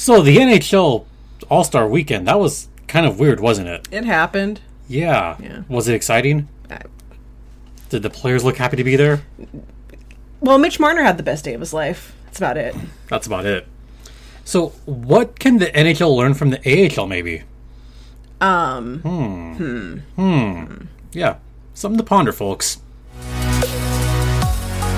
So the NHL All Star Weekend that was kind of weird, wasn't it? It happened. Yeah. Yeah. Was it exciting? I- Did the players look happy to be there? Well, Mitch Marner had the best day of his life. That's about it. That's about it. So, what can the NHL learn from the AHL? Maybe. Um, Hmm. Yeah. Something to ponder, folks.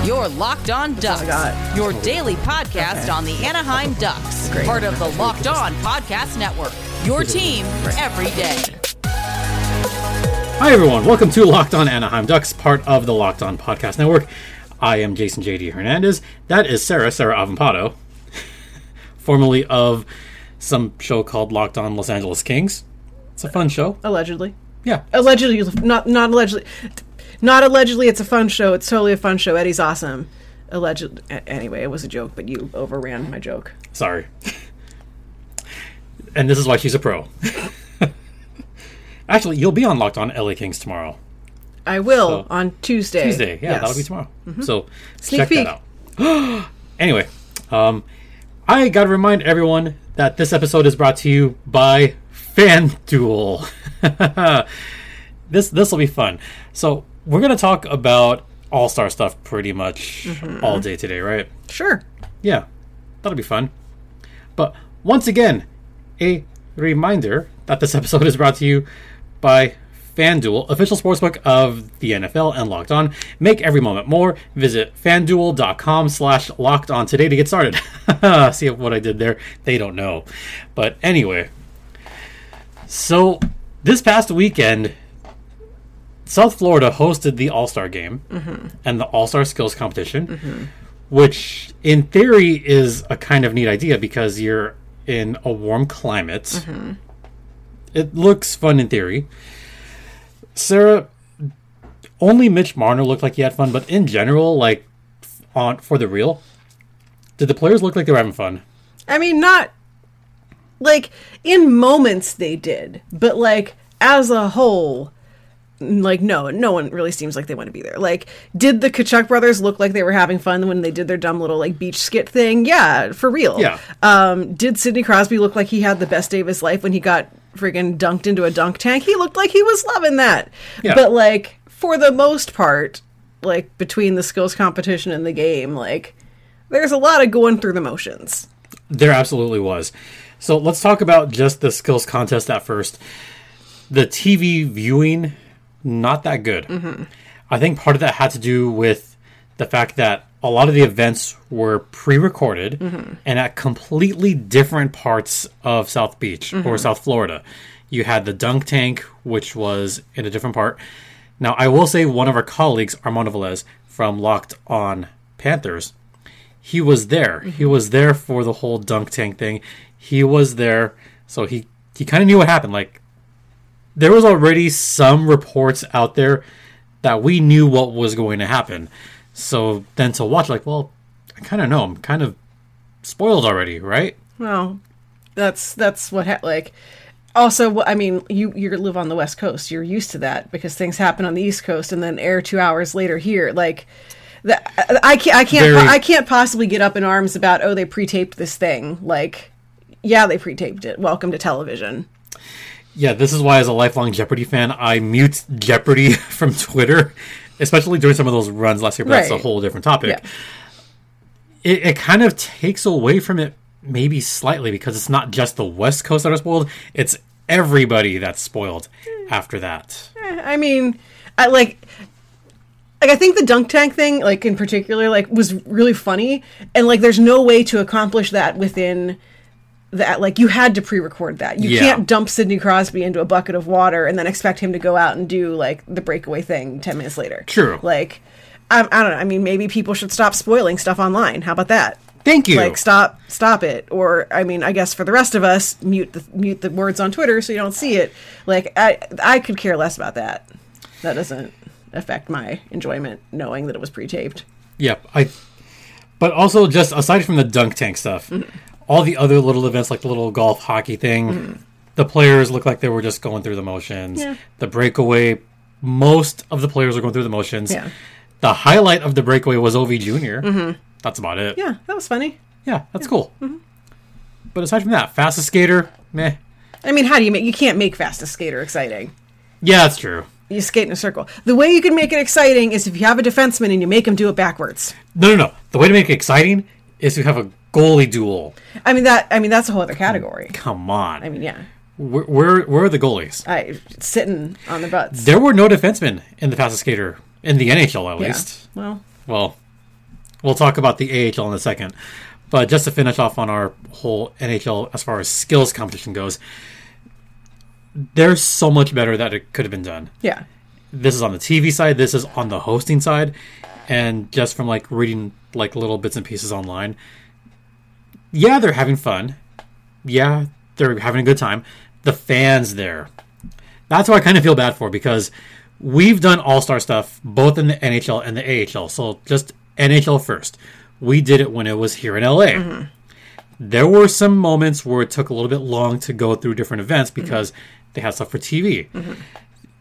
Your Locked On Ducks, your daily podcast on the Anaheim Ducks, Great. part of the Locked On Podcast Network. Your team every day. Hi, everyone. Welcome to Locked On Anaheim Ducks, part of the Locked On Podcast Network. I am Jason JD Hernandez. That is Sarah, Sarah Avampado, formerly of some show called Locked On Los Angeles Kings. It's a fun show. allegedly. Yeah. Allegedly, not not allegedly, not allegedly. It's a fun show. It's totally a fun show. Eddie's awesome. Alleged. Anyway, it was a joke, but you overran my joke. Sorry. and this is why she's a pro. Actually, you'll be on Locked On LA Kings tomorrow. I will So- on Tuesday. Tuesday. Yeah, Yes. that'll be tomorrow. So Sneak check peek. that out. anyway, um, I got to remind everyone that this episode is brought to you by FanDuel. this this will be fun. So we're gonna talk about All Star stuff pretty much Mm-hmm. all day today, right? Sure. Yeah, that'll be fun. But once again, a reminder that this episode is brought to you by FanDuel, official sportsbook of the NFL and Locked On. Make every moment more. Visit fanduel.com slash locked on today to get started. See what I did there? They don't know. But anyway, so this past weekend, South Florida hosted the All Star game mm-hmm. and the All Star Skills Competition mm-hmm. which in theory is a kind of neat idea because you're in a warm climate. Mm-hmm. It looks fun in theory. Sarah, only Mitch Marner looked like he had fun, but in general, like on for the real, did the players look like they were having fun? I mean, not like in moments they did, but like as a whole, like no, no one really seems like they want to be there. Like, did the Tkachuk brothers look like they were having fun when they did their dumb little like beach skit thing? Yeah, for real. Yeah. Um, did Sidney Crosby look like he had the best day of his life when he got friggin' dunked into a dunk tank? He looked like he was loving that. Yeah. But like for the most part, like between the skills competition and the game, like there's a lot of going through the motions. There absolutely was. So let's talk about just the skills contest at first. The TV viewing, not that good. I think part of that had to do with the fact that a lot of the events were pre-recorded and at completely different parts of South Beach or South Florida. You had the dunk tank, which was in a different part. Now, I will say one of our colleagues, Armando Velez from Locked On Panthers, he was there. He was there for the whole dunk tank thing. He was there, so he he kind of knew what happened. Like there was already some reports out there that we knew what was going to happen. So then to watch, like, well, I kind of know. I'm kind of spoiled already, right? Well, that's that's what ha- like. Also, I mean, you you live on the West Coast. You're used to that because things happen on the East Coast and then air two hours later here. Like, the, I can't I can't Very- I can't possibly get up in arms about oh they pre-taped this thing. Like, yeah, they pre-taped it. Welcome to television. Yeah, this is why, as a lifelong Jeopardy fan, I mute Jeopardy from Twitter, especially during some of those runs last year. But that's a whole different topic. Yeah. It, it kind of takes away from it, maybe slightly, because it's not just the West Coast that are spoiled; it's everybody that's spoiled hmm. after that. Eh, I mean, I like like I think the dunk tank thing, like in particular, like was really funny, and like there's no way to accomplish that within that. Like you had to pre-record that. You Yeah. can't dump Sidney Crosby into a bucket of water and then expect him to go out and do like the breakaway thing ten minutes later. True. Like. I, I don't know. I mean, maybe people should stop spoiling stuff online. How about that? Thank you. Like, stop, stop it. Or, I mean, I guess for the rest of us, mute the mute the words on Twitter so you don't see it. Like, I I could care less about that. That doesn't affect my enjoyment knowing that it was pre-taped. Yep. I. But also, just aside from the dunk tank stuff, all the other little events, like the little golf hockey thing, mm. the players look like they were just going through the motions. Yeah. The breakaway, most of the players are going through the motions. Yeah. The highlight of the breakaway was Ov junior mm-hmm. That's about it. Yeah, that was funny. Yeah, that's cool. Mm-hmm. But aside from that, fastest skater, meh. I mean, how do you make? You can't make fastest skater exciting. Yeah, that's true. You skate in a circle. The way you can make it exciting is if you have a defenseman and you make him do it backwards. No, no, no. The way to make it exciting is to have a goalie duel. I mean that. I mean that's a whole other category. Come on. I mean, yeah, where, where, where are the goalies? I sitting on the butts. There were no defensemen in the fastest skater in the NHL, at Yeah. least. Well, Well, we'll talk about the AHL in a second. But just to finish off on our whole NHL as far as skills competition goes, there's so much better that it could have been done. yeah. This is on the TV side, this is on the hosting side, and just from like reading like little bits and pieces online, yeah, they're having fun. Yeah, they're having a good time. The fans there. That's what I kind of feel bad for because we've done all star stuff both in the NHL and the AHL. So just NHL first. We did it when it was here in LA. Mm-hmm. There were some moments where it took a little bit long to go through different events because they had stuff for TV. Mm-hmm.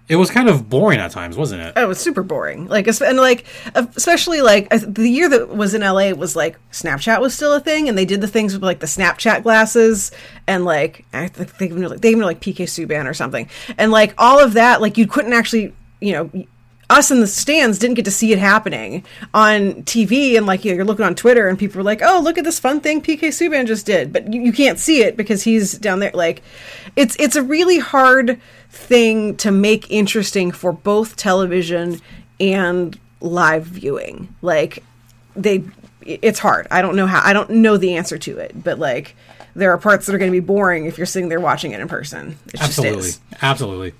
It was kind of boring at times, wasn't it? Oh, it was super boring. Like, and like, especially like the year that was in LA was like Snapchat was still a thing, and they did the things with like the Snapchat glasses, and like I think they even like they even like PK Subban or something, and like all of that. Like you couldn't actually, you know. Us in the stands didn't get to see it happening on TV, and like you know, you're looking on Twitter, and people were like, "Oh, look at this fun thing PK Subban just did," but you, you can't see it because he's down there. Like, it's it's a really hard thing to make interesting for both television and live viewing. Like they it's hard. I don't know how I don't know the answer to it, but like there are parts that are going to be boring if you're sitting there watching it in person. It just Absolutely. Absolutely.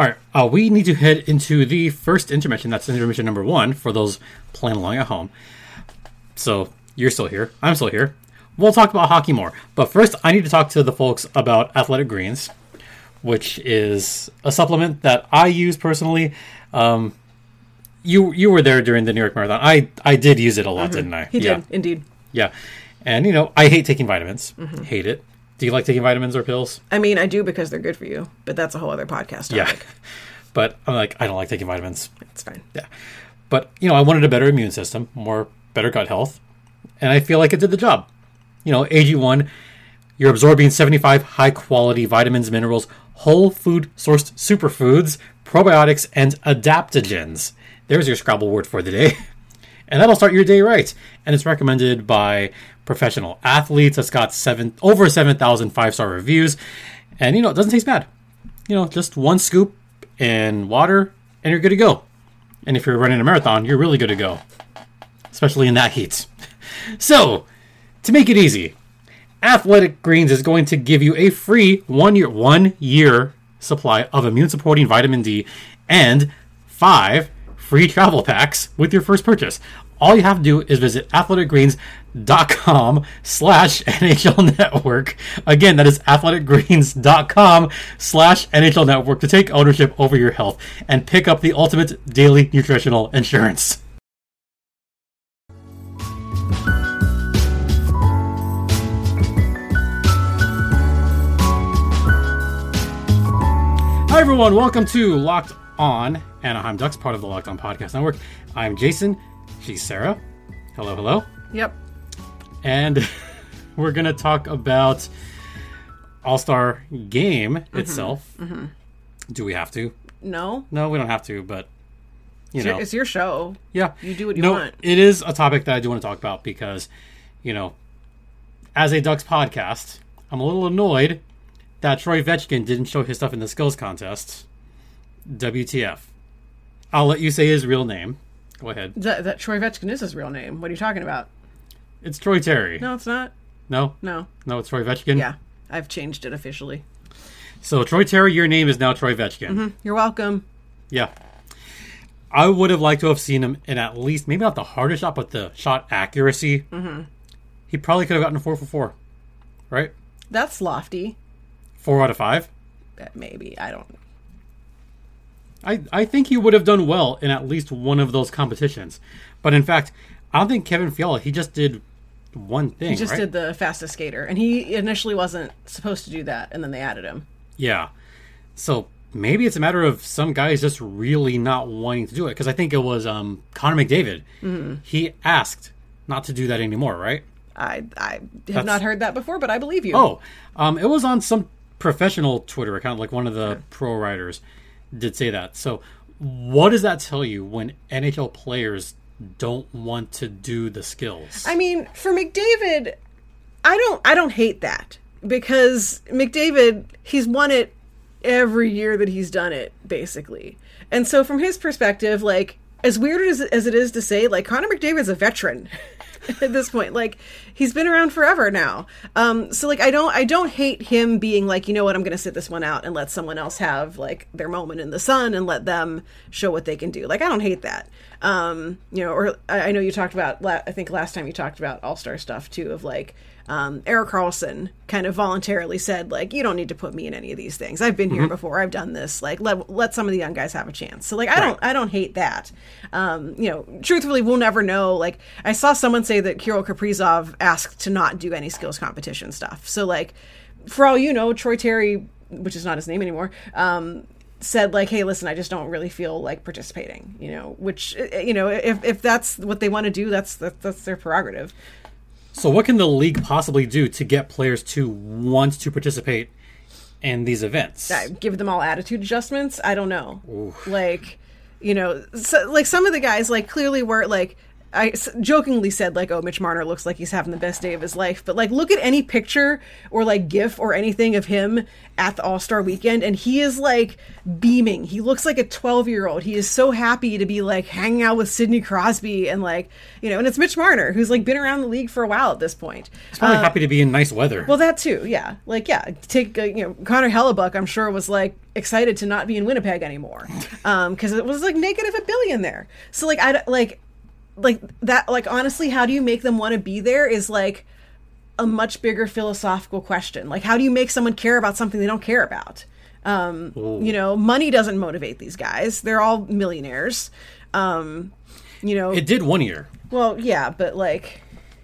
All right. Uh, we need to head into the first intermission. That's intermission number one for those playing along at home. So you're still here. I'm still here. We'll talk about hockey more. But first, I need to talk to the folks about Athletic Greens, which is a supplement that I use personally. Um, you you were there during the New York Marathon. I I did use it a lot, didn't I? Mm-hmm. He yeah. did indeed. Yeah. And you know, I hate taking vitamins. Mm-hmm. Hate it. Do you like taking vitamins or pills? I mean, I do because they're good for you, but that's a whole other podcast Yeah. But I'm like, I don't like taking vitamins. It's fine. Yeah. But, you know, I wanted a better immune system, more better gut health. And I feel like it did the job. You know, AG1, you're absorbing 75 high quality vitamins, minerals, whole food sourced superfoods, probiotics, and adaptogens. There's your Scrabble word for the day. And that'll start your day right. And it's recommended by professional athletes. It's got seven over 7,000 five star reviews. And, you know, it doesn't taste bad. You know, just one scoop in water and you're good to go. And if you're running a marathon, you're really good to go, especially in that heat. So, to make it easy, Athletic Greens is going to give you a free one year one year supply of immune supporting vitamin D and five free travel packs with your first purchase. All you have to do is visit athleticgreens.com slash NHL Network. Again, that is athleticgreens.com slash NHL Network to take ownership over your health and pick up the ultimate daily nutritional insurance. Hi, everyone. Welcome to Locked On Anaheim Ducks, part of the Locked On Podcast Network. I'm Jason. She's Sarah. Hello, hello. Yep. And we're going to talk about All Star Game Mm-hmm. itself. Do we have to? No. No, we don't have to, but you It's your- know, It's your show. yeah, you do what you no, want. It is a topic that I do want to talk about because, you know, as a Ducks podcast, I'm a little annoyed that Troy Vetchkin didn't show his stuff in the skills contest. WTF? I'll let you say his real name. Go ahead. That, that Troy Vetchkin is his real name. What are you talking about? It's Troy Terry. No, it's not. no, No. no, it's Troy Vetchkin. Yeah. I've changed it officially. So Troy Terry, your name is now Troy Vetchkin. You're welcome. Yeah. I would have liked to have seen him in at least maybe not the hardest shot, but the shot accuracy. Mm-hmm. He probably could have gotten a four for four, right? That's lofty. Four out of five. Uh, Maybe. I don't I, I think he would have done well in at least one of those competitions. But in fact, I don't think Kevin Fiala, he just did one thing. He just right? did the fastest skater, and he initially wasn't supposed to do that, and then they added him. Yeah. So maybe it's a matter of some guys just really not wanting to do it. Because I think it was um, Connor McDavid. Mm-hmm. He asked not to do that anymore, right? I I have not heard that before, but I believe you. Oh, um, it was on some professional Twitter account, like one of the pro writers did say that. So, what does that tell you when NHL players don't want to do the skills? I mean, for McDavid, I don't I don't hate that because McDavid he's won it every year that he's done it basically. And so from his perspective, like as weird as, as it is to say, like Connor McDavid's a veteran at this point. Like he's been around forever now. Um, so like I don't I don't hate him being like you know what I'm to sit this one out and let someone else have like their moment in the sun and let them show what they can do. Like I don't hate that. Um, you know, or I, I know you talked about I think last time you talked about All Star stuff too of like um, Erik Karlsson kind of voluntarily said, like, you don't need to put me in any of these things. I've been here before. I've done this. Like, let let some of the young guys have a chance. So, like, I don't I don't hate that. Um, you know, truthfully, we'll never know. Like, I saw someone say that Kirill Kaprizov asked to not do any skills competition stuff. So, like, for all you know, Troy Terry, which is not his name anymore, um, said like hey listen i just don't really feel like participating you know which uh, you know if, if that's what they want to do that's that's, that's their prerogative So, what can the league possibly do to get players to want to participate in these events? I give them all attitude adjustments. I don't know. Like, you know, so, like some of the guys, like clearly were like. I jokingly said like, "Oh, Mitch Marner looks like he's having the best day of his life," but like, look at any picture or like GIF or anything of him at the All Star Weekend, and he is like beaming. He looks like a twelve year old. He is so happy to be like hanging out with Sidney Crosby and like, you know, and it's Mitch Marner who's like been around the league for a while at this point. He's probably happy to be in nice weather. Well, that too, yeah. Like, yeah, take uh, you know Connor Hellebuyck. I'm sure was like excited to not be in Winnipeg anymore, because it was like negative a billion there. So like I like like that like honestly, how do you make them want to be there? Is like a much bigger philosophical question. Like, how do you make someone care about something they don't care about? Um, you know, money doesn't motivate these guys. They're all millionaires. Um, you know, it did one year. well, yeah, but like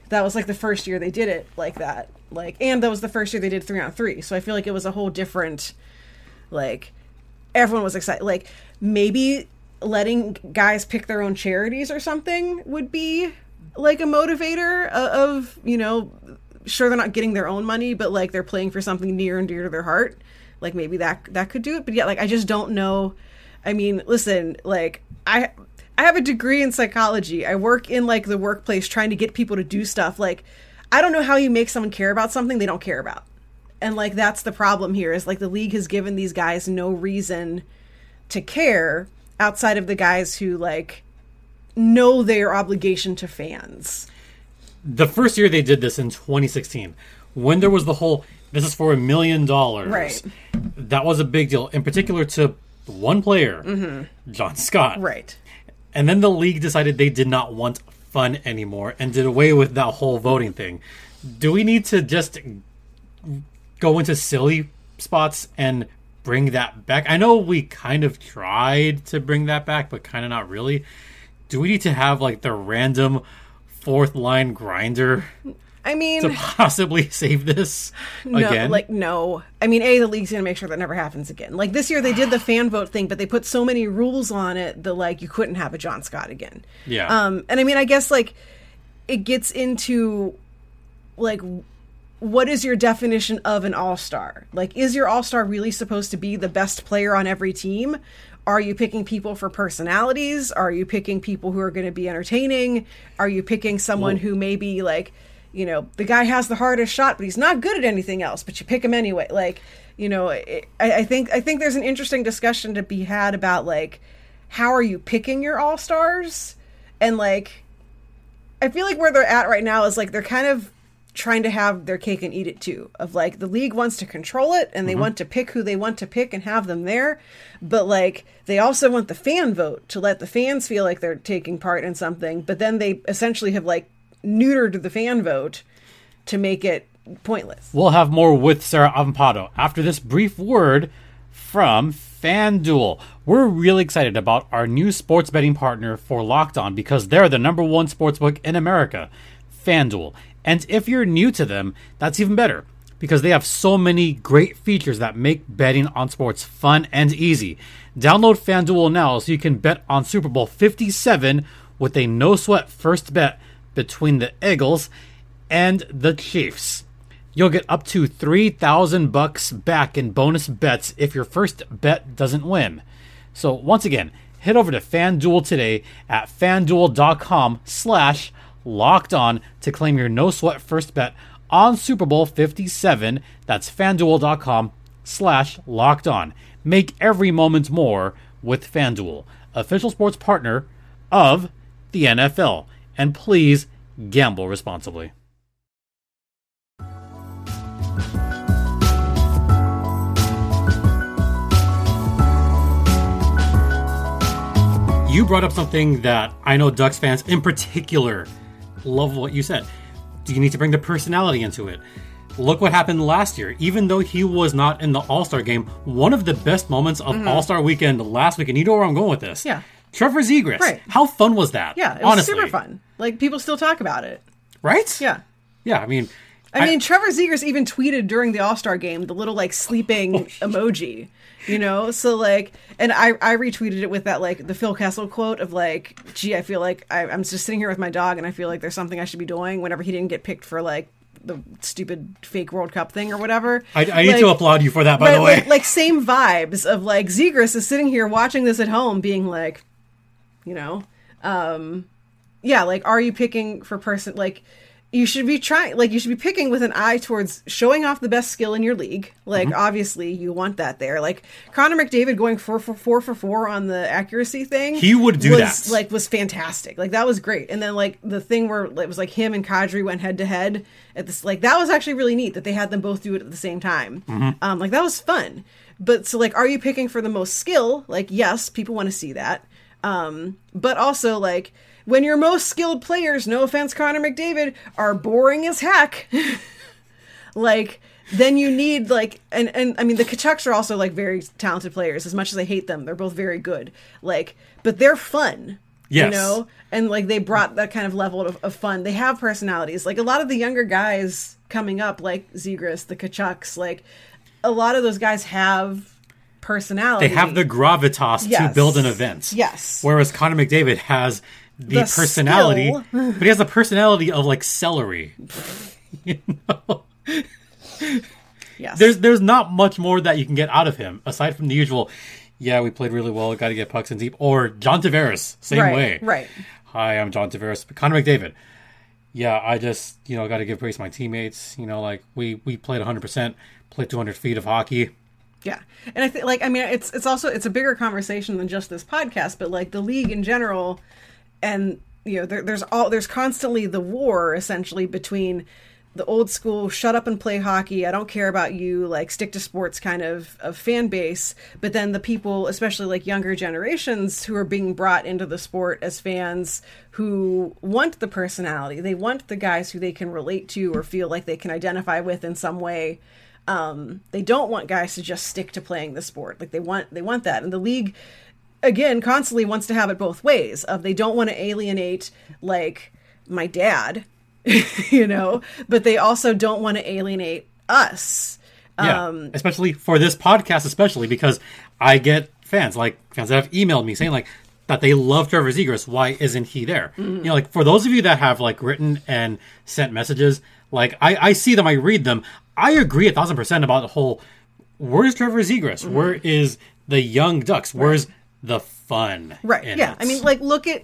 that was like the first year they did it like that. Like and that was the first year they did 3 on 3. So I feel like it was a whole different like everyone was excited. Like maybe letting guys pick their own charities or something would be like a motivator of, you know, sure they're not getting their own money, but like they're playing for something near and dear to their heart. Like maybe that that could do it. But yeah, like I just don't know. I mean, listen, like I I have a degree in psychology. I work in like the workplace trying to get people to do stuff. Like I don't know how you make someone care about something they don't care about. And like that's the problem here is like the league has given these guys no reason to care outside of the guys who like know their obligation to fans. The first year they did this in 2016, when there was the whole this is for a million dollars. Right. That was a big deal, in particular to one player, John Scott. Mm-hmm. Right. And then the league decided they did not want fun anymore and did away with that whole voting thing. Do we need to just go into silly spots and bring that back? I know we kind of tried to bring that back, but kind of not really. Do we need to have like the random fourth line grinder I mean, to possibly save this no, again? like no. I mean, a the league's gonna make sure that never happens again. Like this year, they did the fan vote thing, but they put so many rules on it that like you couldn't have a John Scott again. Yeah. Um, and I mean, I guess like it gets into like what is your definition of an all-star? Like is your all-star really supposed to be the best player on every team? Are you picking people for personalities? Are you picking people who are going to be entertaining? Are you picking someone who maybe like you know the guy has the hardest shot but he's not good at anything else but you pick him anyway? Like you know it, I, I think i think there's an interesting discussion to be had about like how are you picking your all-stars? And like I feel like where they're at right now is like they're kind of trying to have their cake and eat it too. Of like the league wants to control it and they mm-hmm. want to pick who they want to pick and have them there, but like they also want the fan vote to let the fans feel like they're taking part in something. But then they essentially have like neutered the fan vote to make it pointless. We'll have more with Sarah Avampado after this brief word from FanDuel. We're really excited about our new sports betting partner for Locked On because they're the number one sportsbook in America, FanDuel. And if you're new to them, that's even better because they have so many great features that make betting on sports fun and easy. Download FanDuel now so you can bet on Super Bowl 57 with a no sweat first bet between the Eagles and the Chiefs. You'll get up to 3000 bucks back in bonus bets if your first bet doesn't win. So once again, head over to FanDuel today at fanduel.com slash locked on to claim your no sweat first bet on Super Bowl 57. That's fanduel.com slash locked on. Make every moment more with FanDuel, official sports partner of the NFL. And please gamble responsibly. You brought up something that I know Ducks fans in particular love what you said. Do you need to bring the personality into it? Look what happened last year. Even though he was not in the All Star game, one of the best moments of All Star weekend last weekend. You know where I'm going with this? Mm-hmm. Yeah. Trevor Zegras. Right. How fun was that? Yeah, it was honestly. super fun. Like people still talk about it. Right? Yeah. Yeah. I mean, I, mean, Trevor Zegras even tweeted during the All Star game the little like sleeping Oh, emoji, you know. So like, and I I retweeted it with that like the Phil Kessel quote of like, "Gee, I feel like I, I'm just sitting here with my dog, and I feel like there's something I should be doing." Whenever he didn't get picked for like the stupid fake World Cup thing or whatever. I, I need to applaud you for that, by the way. Like, like same vibes of like Zegers is sitting here watching this at home, being like, you know, um, yeah, like, are you picking for person like? You should be trying, like, you should be picking with an eye towards showing off the best skill in your league. Like, Mm-hmm. obviously, you want that there. Like, Connor McDavid going four for four for four on the accuracy thing. He would do was, that. Like, was fantastic. Like, that was great. And then, like, the thing where it was like him and Kadri went head to head at this, like, that was actually really neat that they had them both do it at the same time. Mm-hmm. Um, like, that was fun. But so, like, are you picking for the most skill? Like, yes, people want to see that. Um, but also, like, when your most skilled players, no offense, Connor McDavid, are boring as heck, like, then you need like and and I mean the Tkachuks are also like very talented players. As much as I hate them, they're both very good. Like, but they're fun. Yes. You know, and like they brought that kind of level of, of fun. They have personalities. Like a lot of the younger guys coming up, like Zegras, the Tkachuks, like a lot of those guys have personality. they have the gravitas to build an event. Yes. Whereas Connor McDavid has the, The personality, skill. but he has the personality of like celery. you know? yes. There's there's not much more that you can get out of him aside from the usual. Yeah, we played really well. Got to get pucks in deep. Or John Tavares, same right, way. Right. Hi, I'm John Tavares. Connor McDavid. Yeah, I just you know got to give praise to my teammates. You know, like we we played 100, percent played 200 feet of hockey. Yeah, and I think like I mean it's it's also it's a bigger conversation than just this podcast, but like the league in general, and you know there, there's all there's constantly the war essentially between the old school shut up and play hockey i don't care about you like stick to sports kind of, of fan base but then the people especially like younger generations who are being brought into the sport as fans who want the personality they want the guys who they can relate to or feel like they can identify with in some way um, they don't want guys to just stick to playing the sport like they want they want that and the league again constantly wants to have it both ways of they don't want to alienate like my dad you know but they also don't want to alienate us Yeah, um especially for this podcast, especially because I get fans like fans that have emailed me saying like that they love Trevor Zegras. Why isn't he there? Mm-hmm. You know, like for those of you that have like written and sent messages, like I, I see them, I read them. I agree a thousand percent about the whole. Where's Trevor Zegras? Mm-hmm. Where is the young Ducks? Where's the fun? right yeah it? i mean like look at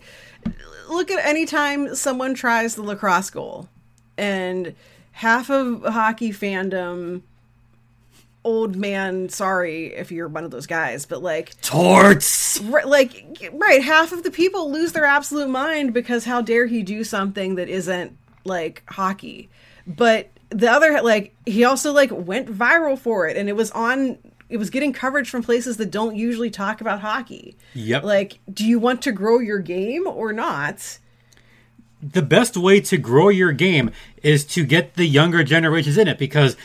look at any time someone tries the lacrosse goal and half of hockey fandom old man sorry if you're one of those guys but like torts. right, like right half of the people lose their absolute mind because how dare he do something that isn't like hockey but the other like he also like went viral for it and it was on it was getting coverage from places that don't usually talk about hockey Yep. like do you want to grow your game or not the best way to grow your game is to get the younger generations in it because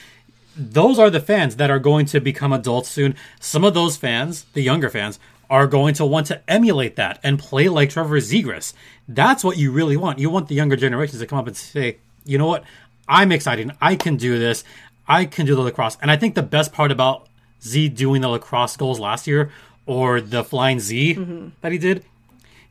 those are the fans that are going to become adults soon. Some of those fans, the younger fans, are going to want to emulate that and play like Trevor Zegras. That's what you really want. You want the younger generations to come up and say, you know what? I'm excited. I can do this. I can do the lacrosse. And I think the best part about Z doing the lacrosse goals last year or the flying Z that he did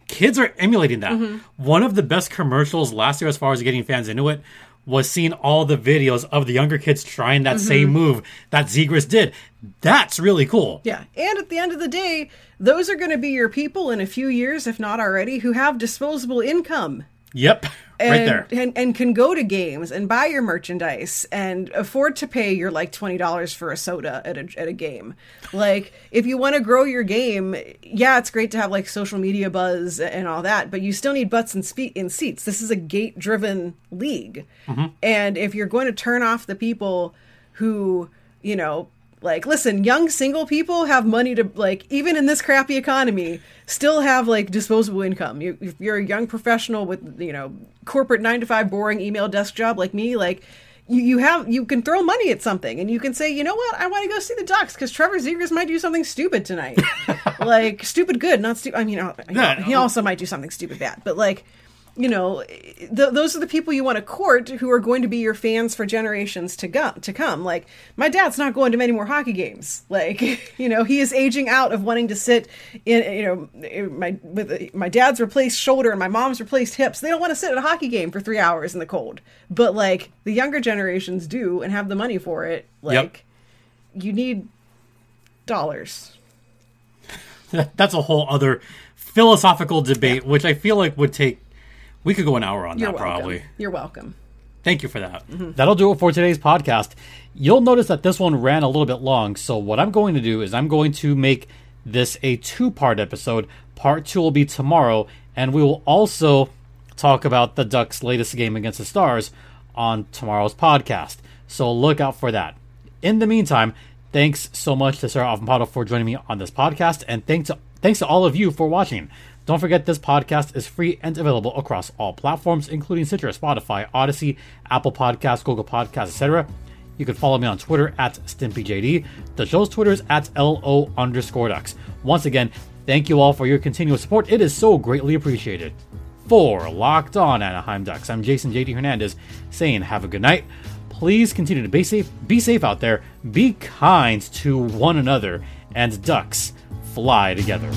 kids are emulating that. One of the best commercials last year, as far as getting fans into it, was seeing all the videos of the younger kids trying that Mm-hmm. same move that Zegras did. That's really cool. Yeah. And at the end of the day, those are going to be your people in a few years, if not already, who have disposable income. Yep, And, right there. and and can go to games and buy your merchandise and afford to pay your like twenty dollars for a soda at a at a game. Like if you want to grow your game, yeah, it's great to have like social media buzz and all that, but you still need butts and spe- in seats. This is a gate driven league, mm-hmm. and if you're going to turn off the people who you know like listen young single people have money to like even in this crappy economy still have like disposable income. You, if you're a young professional with you know corporate nine to five boring email desk job like me like you, you have you can throw money at something and you can say you know what? I want to go see the ducks because trevor zegras might do something stupid tonight. Like stupid good not stupid i mean uh, Yeah, he also might do something stupid bad but like you know, th- those are the people you want to court who are going to be your fans for generations to go- to come. Like my dad's not going to many more hockey games. Like you know, he is aging out of wanting to sit in you know my with my dad's replaced shoulder and my mom's replaced hips. They don't want to sit at a hockey game for three hours in the cold. But like the younger generations do and have the money for it. Like you need dollars. That's a whole other philosophical debate, which I feel like would take. We could go an hour on You're that welcome. probably. You're welcome. Thank you for that. Mm-hmm. That'll do it for today's podcast. You'll notice that this one ran a little bit long, so what I'm going to do is I'm going to make this a two part episode. Part two will be tomorrow, and we will also talk about the Ducks' latest game against the Stars on tomorrow's podcast. So look out for that. In the meantime, thanks so much to Sarah Avampado for joining me on this podcast, and thanks to, thanks to all of you for watching. Don't forget this podcast is free and available across all platforms, including Stitcher, Spotify, Odysee, Apple Podcasts, Google Podcasts, etc. You can follow me on Twitter at StimpyJD. The show's Twitter is at LO underscore ducks. Once again, thank you all for your continuous support. It is so greatly appreciated. For Locked On Anaheim Ducks, I'm Jason JD Hernandez saying have a good night. Please continue to be safe, be safe out there, be kind to one another, and ducks fly together.